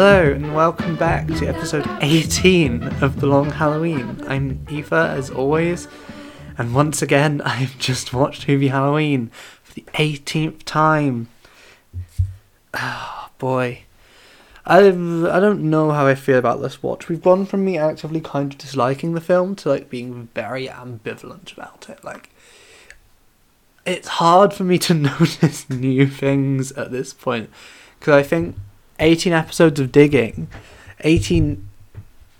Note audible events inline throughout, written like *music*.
Hello and welcome back to episode 18 of The Long Halloween. I'm Aoife as always, and once again *laughs* I have just watched Hubie Halloween for the 18th time. Oh boy. I've, I don't know how I feel about this watch. We've gone from me actively kind of disliking the film to like being very ambivalent about it. Like it's hard for me to *laughs* notice new things at this point because I think 18 episodes of digging, 18,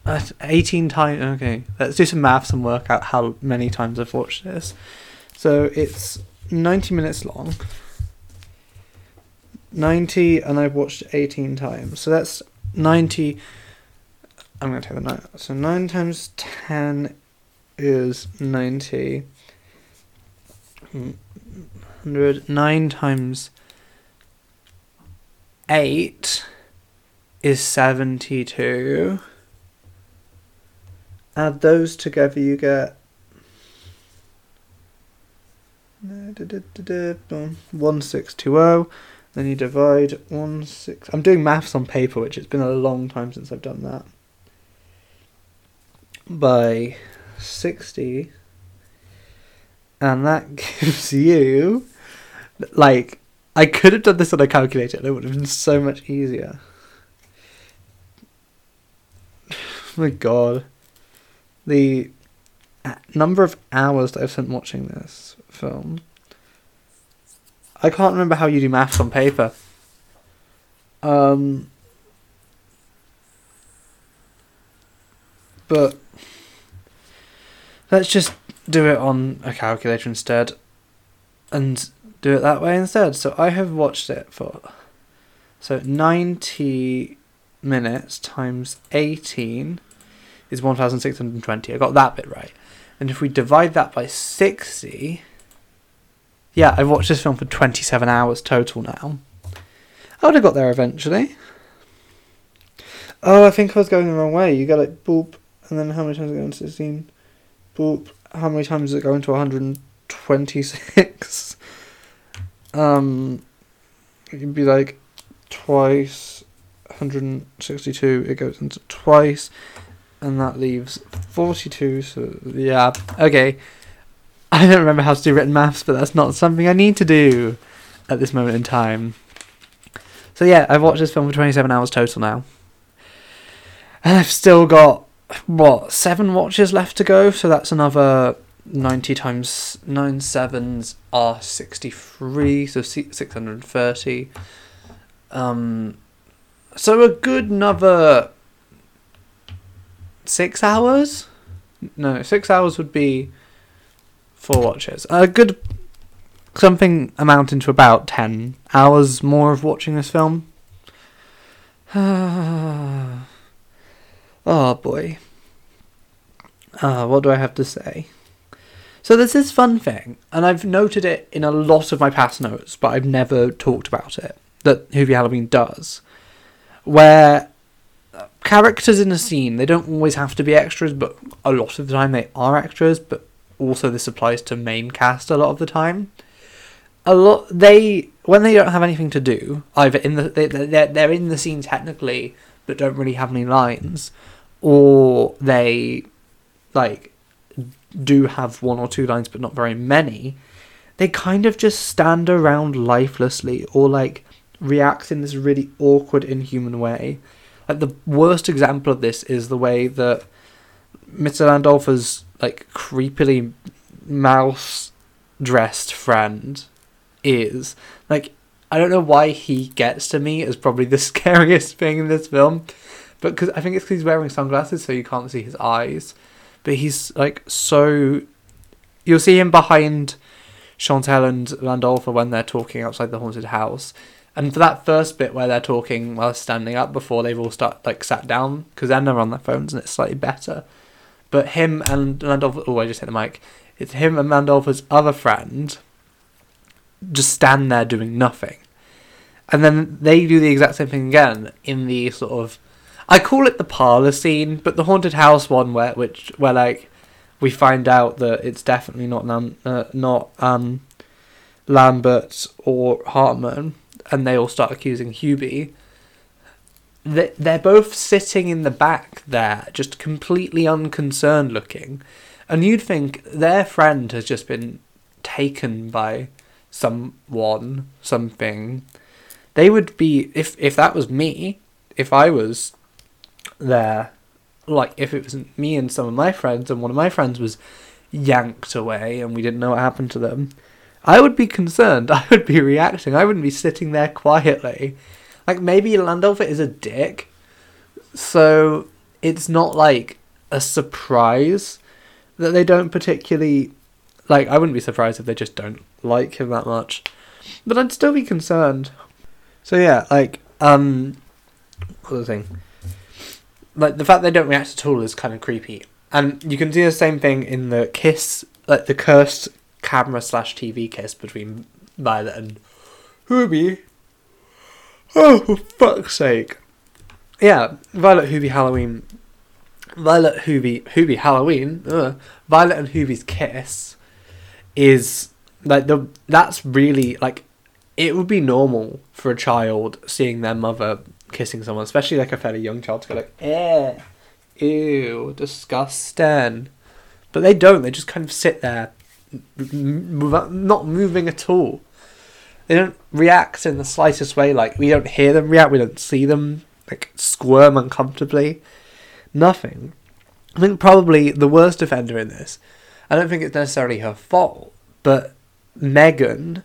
uh, 18 times. Okay, let's do some maths and work out how many times I've watched this. So it's 90 minutes long. 90, and I've watched 18 times. So that's 90. I'm going to take the 9. So 9 times 10 is 90. 100. 9 times 8 is 72. Add those together, you get 1620. Then you divide 1 6. I'm doing maths on paper, which it's been a long time since I've done that. By 60. And that *laughs* gives you. Like, I could have done this on a calculator and it would have been so much easier. oh *sighs* my god. The number of hours that I've spent watching this film. I can't remember how you do maths on paper. Um, but let's just do it on a calculator instead and do it that way instead. So I have watched it for so 90 minutes times 18 is 1620. I got that bit right. And if we divide that by 60, yeah, I've watched this film for 27 hours total now. I would have got there eventually. Oh, I think I was going the wrong way. You got like boop, and then how many times it go into 16? Boop. How many times does it go into 126? Um, it'd be like twice 162. It goes into twice, and that leaves 42. So yeah, okay. *laughs* I don't remember how to do written maths, but that's not something I need to do at this moment in time. So yeah, I've watched this film for 27 hours total now. And I've still got, what, seven watches left to go, so that's another 90 times 9 sevens are 63, so 630. Um, so a good another six hours? No, six hours would be four watches. A good something amounting to about 10 hours more of watching this film. oh *sighs* boy. Uh, what do I have to say? So there's this fun thing, and I've noted it in a lot of my past notes, but I've never talked about it, that Hubie Halloween does, where characters in a scene, they don't always have to be extras, but a lot of the time they are extras, but also this applies to main cast a lot of the time. A lot they when they don't have anything to do, either in the they they're, they're in the scene technically, but don't really have any lines, or they like do have one or two lines but not very many, they kind of just stand around lifelessly or like react in this really awkward, inhuman way. Like the worst example of this is the way that Mr. Landolfa's like creepily mouse dressed friend is. Like I don't know why he gets to me as probably the *laughs* scariest thing in this film, but because I think it's because he's wearing sunglasses so you can't see his eyes but he's like so. You'll see him behind Chantal and Landolfa when they're talking outside the haunted house. And for that first bit where they're talking while standing up before they've all start like sat down, because then they're on their phones and it's slightly better. But him and Landolfa, oh, I just hit the mic. It's him and Landolfa's other friend just stand there doing nothing. And then they do the exact same thing again in the sort of I call it the parlor scene, but the haunted house one where which where like we find out that it's definitely not uh, not um Lambert or Hartman, and they all start accusing Hubie. they- they're both sitting in the back there, just completely unconcerned looking, and you'd think their friend has just been taken by someone, something. They would be if if that was me, if I was there, like if it was me and some of my friends, and one of my friends was yanked away, and we didn't know what happened to them. I would be concerned. *laughs* I would be reacting. I wouldn't be sitting there quietly. Like maybe Landolph is a dick, so it's not like a surprise that they don't particularly like. I wouldn't be surprised if they just don't like him that much, but I'd still be concerned. So yeah, like um, what thing? Like the fact they don't react at all is kind of creepy, and you can see the same thing in the kiss, like the cursed camera slash TV kiss between Violet and Ruby. Oh, for fuck's sake. Yeah, Violet Hubie Halloween. Violet Hubie Hubie Halloween. Ugh. Violet and Hubie's kiss is like the that's really like it would be normal for a child seeing their mother kissing someone, especially like a fairly young child to go like, eh, ew, disgusting. But they don't. They just kind of sit there, not moving at all. They don't react in the slightest way. Like we don't hear them react. We don't see them like squirm uncomfortably. Nothing. I think probably the worst offender in this. I don't think it's necessarily her fault, but Megan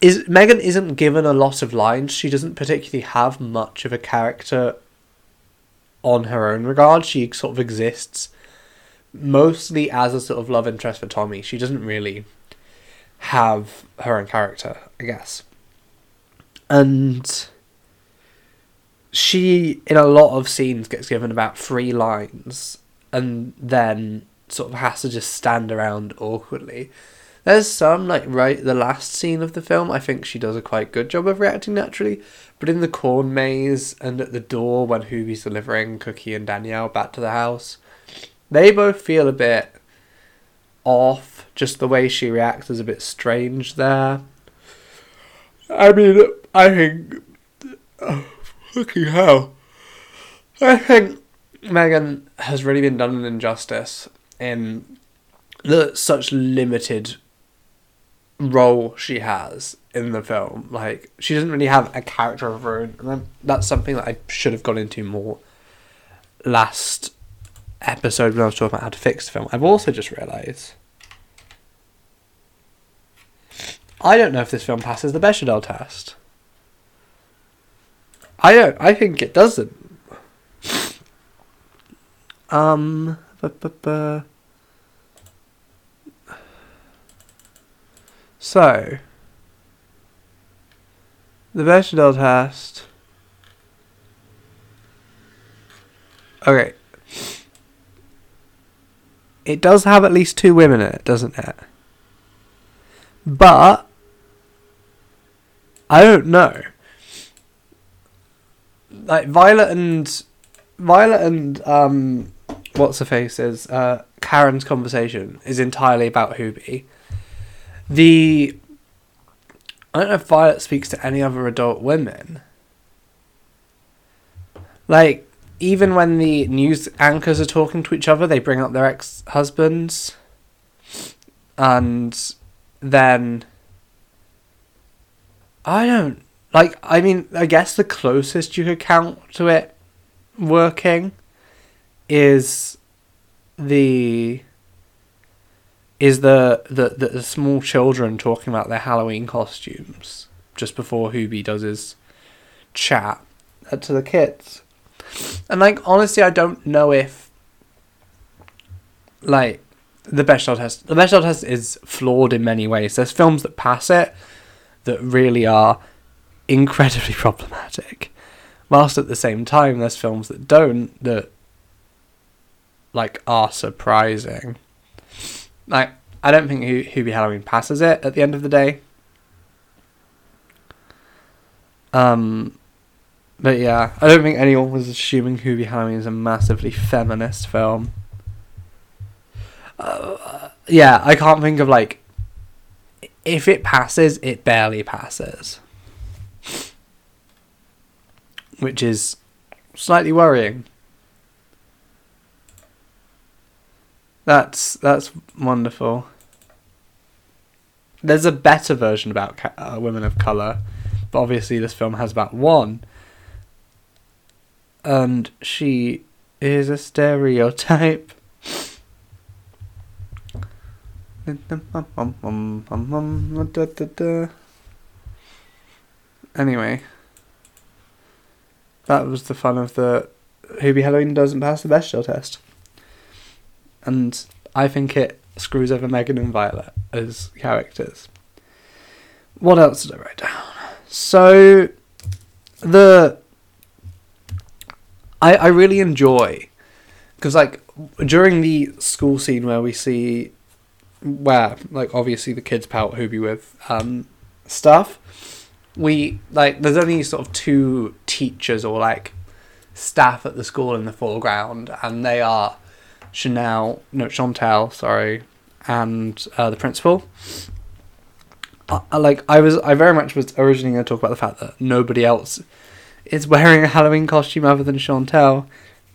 is Megan isn't given a lot of lines. She doesn't particularly have much of a character on her own regard. She sort of exists mostly as a sort of love interest for Tommy. She doesn't really have her own character, I guess. And she, in a lot of scenes, gets given about three lines and then sort of has to just stand around awkwardly. There's some, like, right the last scene of the film, I think she does a quite good job of reacting naturally. But in the corn maze and at the door when Hubie's delivering Cookie and Danielle back to the house, they both feel a bit off. Just the way she reacts is a bit strange there. I mean, I think. Oh, fucking hell. I think Megan has really been done an injustice in the such limited role she has in the film. Like, she doesn't really have a character of her own. And that's something that I should have gone into more last episode when I was talking about how to fix the film. I've also just realised. I don't know if this film passes the Bechdel test. I don't. I think it doesn't. *laughs* Um. bu- bu- bu- So. The Bechdel test. Okay. It does have at least two women in it, doesn't it? But I don't know. Like Violet and Violet and um what's her face is uh Karen's conversation is entirely about Hubie. The I don't know if Violet speaks to any other adult women. Like even when the news anchors are talking to each other, they bring up their ex husbands. And then. I don't. Like, I mean, I guess the closest you could count to it working is the. Is the, the, the, the small children talking about their Halloween costumes just before Hubie does his chat uh, to the kids. And like honestly, I don't know if like the Bechdel test. The Bechdel test is flawed in many ways. There's films that pass it that really are incredibly *laughs* problematic, whilst at the same time there's films that don't that like are surprising. Like I don't think Ho- Hubie Halloween passes it at the end of the day. Um, but yeah, I don't think anyone was assuming Hubie Halloween is a massively feminist film. Uh, yeah, I can't think of like. If it passes, it barely passes. which is slightly worrying. That's that's wonderful. There's a better version about uh, women of color, but obviously this film has about one. And she is a stereotype. Anyway, that was the fun of the Hubie Halloween doesn't pass the Bechdel test, and I think it screws over Megan and Violet as characters. What else did I write down? So, the I I really enjoy because like during the school scene where we see where like obviously the kids pout Hubie with um stuff we like there's only sort of two teachers or like staff at the school in the foreground and they are Chanel no Chantel sorry and uh, the principal I, I, like I was I very much was originally going to talk about the fact that nobody else is wearing a Halloween costume other than Chantel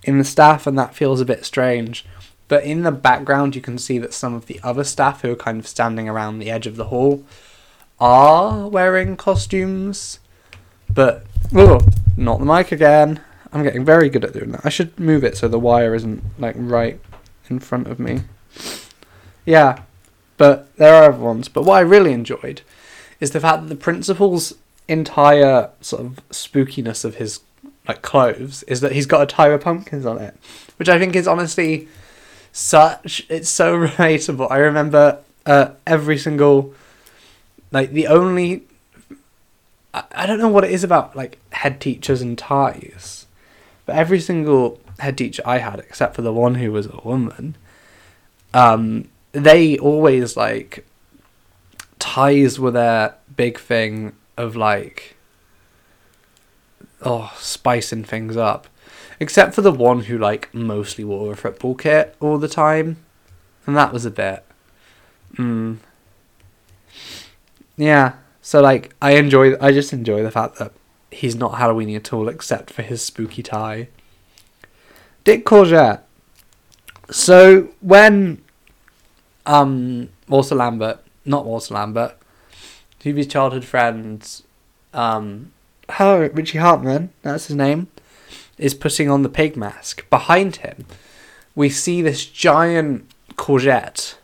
in the staff and that feels a bit strange but in the background you can see that some of the other staff who are kind of standing around the edge of the hall are wearing costumes, but oh, not the mic again. I'm getting very good at doing that. I should move it so the wire isn't like right in front of me. Yeah, but there are other ones. But what I really enjoyed is the fact that the principal's entire sort of spookiness of his like clothes is that he's got a tie with pumpkins on it, which I think is honestly such it's so *laughs* relatable. I remember uh, every single like the only I, I don't know what it is about like head teachers and ties, but every single head teacher I had, except for the one who was a woman, um, they always like ties were their big thing of like oh spicing things up except for the one who like mostly wore a football kit all the time and that was a bit mm, yeah. So like I enjoy I just enjoy the fact that he's not Halloweeny at all except for his spooky tie. Dick Courgette. So when um Walter Lambert, not Walter Lambert, Hubie's childhood friend, um Richie Hartman, that's his name, is putting on the pig mask. Behind him, we see this giant courgette,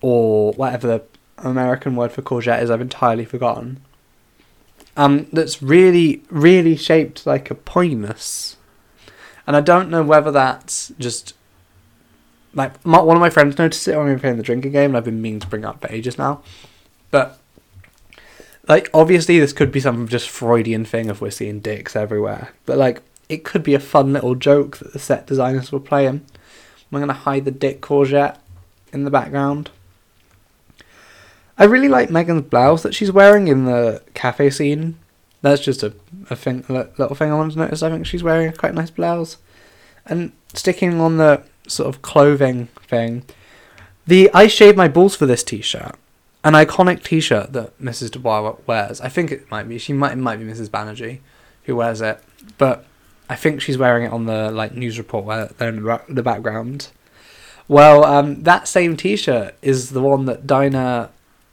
or whatever the American word for courgette is I've entirely forgotten. Um, that's really, really shaped like a poinus. And I don't know whether that's just like my, one of my friends noticed it when we were playing the drinking game, and I've been meaning to bring up for ages now. But like, obviously, this could be some just Freudian thing if we're seeing dicks everywhere. But like, it could be a fun little joke that the set designers were playing. I'm gonna hide the dick courgette in the background. I really like Megan's blouse that she's wearing in the cafe scene. That's just a, a thing, a little thing I wanted to notice. I think she's wearing a quite nice blouse. And sticking on the sort of clothing thing, the I shaved my balls for this t-shirt, an iconic t-shirt that Mrs. Dubois wears. I think it might be she might it might be Mrs. Banerjee who wears it, but I think she's wearing it on the like news report where they're in the background. Well, um, that same T-shirt is the one that Dinah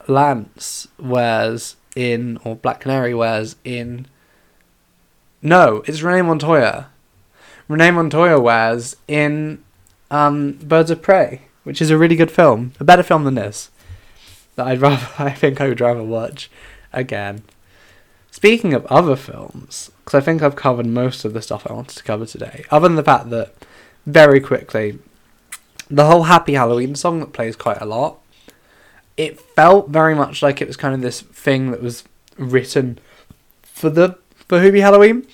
Lance wears in, or Black Canary wears in. No, it's Renee Montoya. Renee Montoya wears in um, Birds of Prey, which is a really good film, a better film than this. That I'd *laughs* rather, I think I would rather watch again. Speaking of other films, because I think I've covered most of the stuff I wanted to cover today, other than the fact that, very quickly, the whole Happy Halloween song that plays quite a lot it felt very much like it was kind of this thing that was written for the for Hubie Halloween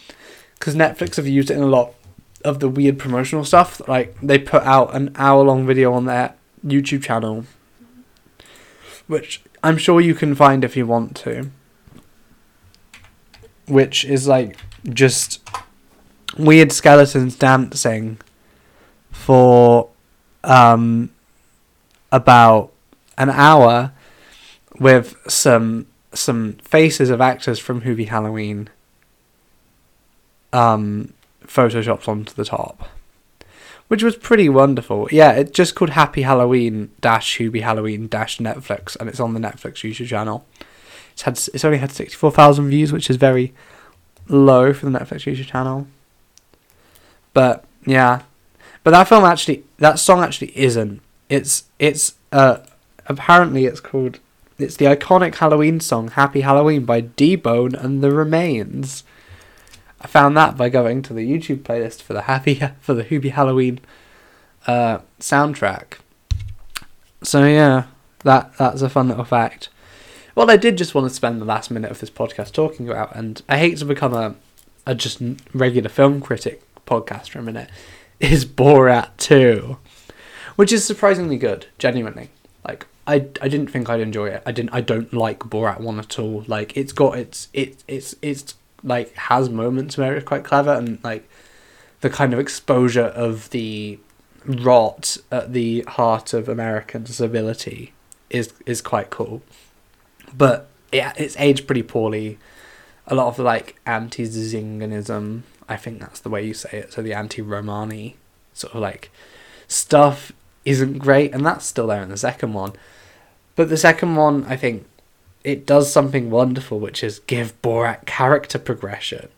because Netflix have used it in a lot of the weird promotional stuff. Like they put out an hour long video on their YouTube channel, which I'm sure you can find if you want to. Which is like just weird skeletons dancing for um about an hour with some some faces of actors from Hubie Halloween. um, photoshopped onto the top, which was pretty wonderful. Yeah, it's just called Happy Halloween dash Hubie Halloween dash Netflix, and it's on the Netflix YouTube channel. It's had it's only had sixty four thousand views, which is very low for the Netflix YouTube channel. But yeah, but that film actually, that song actually isn't. It's it's uh apparently it's called it's the iconic Halloween song "Happy Halloween" by D Bone and the Remains. I found that by going to the YouTube playlist for the Happy *laughs* for the Hubie Halloween uh, soundtrack. So yeah, that that's a fun little fact. What I did just want to spend the last minute of this podcast talking about, and I hate to become a a just regular film critic podcast for a minute, is Borat 2, which is surprisingly good, genuinely. Like I, I didn't think I'd enjoy it. I didn't I don't like Borat 1 at all. Like it's got its it it's it's like has moments where it's quite clever and like the kind of exposure of the rot at the heart of American civility is is quite cool. But yeah, it's aged pretty poorly. A lot of like anti Zinganism I think that's the way you say it. So the anti-Romani sort of like stuff isn't great, and that's still there in the second one. But the second one, I think, it does something wonderful, which is give Borat character progression.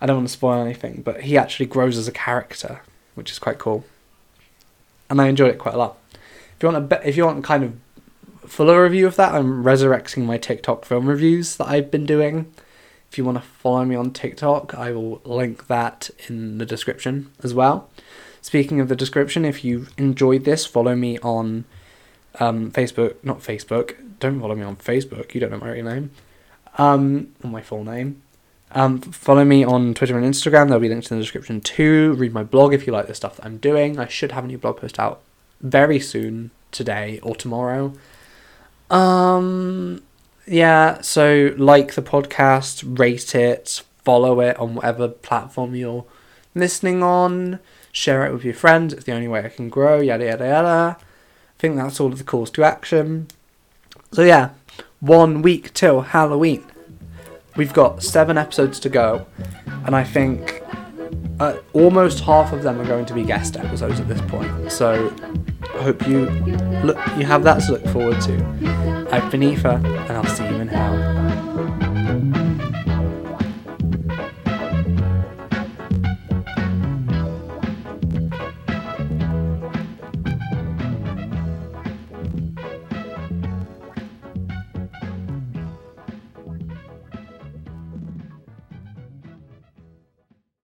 I don't want to spoil anything, but he actually grows as a character, which is quite cool. And I enjoyed it quite a lot. If you want a, if you want kind of fuller review of that, I'm resurrecting my TikTok film reviews that I've been doing. If you want to follow me on TikTok, I will link that in the description as well. Speaking of the description, if you enjoyed this, follow me on um, Facebook. Not Facebook. Don't follow me on Facebook. You don't know my real name. Um, or my full name. Um, follow me on Twitter and Instagram. There'll be links in the description too. Read my blog if you like the stuff that I'm doing. I should have a new blog post out very soon, today or tomorrow. Um, yeah, so like the podcast, rate it, follow it on whatever platform you're listening on, share it with your friends. It's the only way I can grow, yada yada yada. I think that's all of the calls to action. So yeah, one week till Halloween. We've got seven episodes to go, and I think uh, almost half of them are going to be guest episodes at this point. So I hope you look you have that to look forward to. I've been Aoife, and I'll see you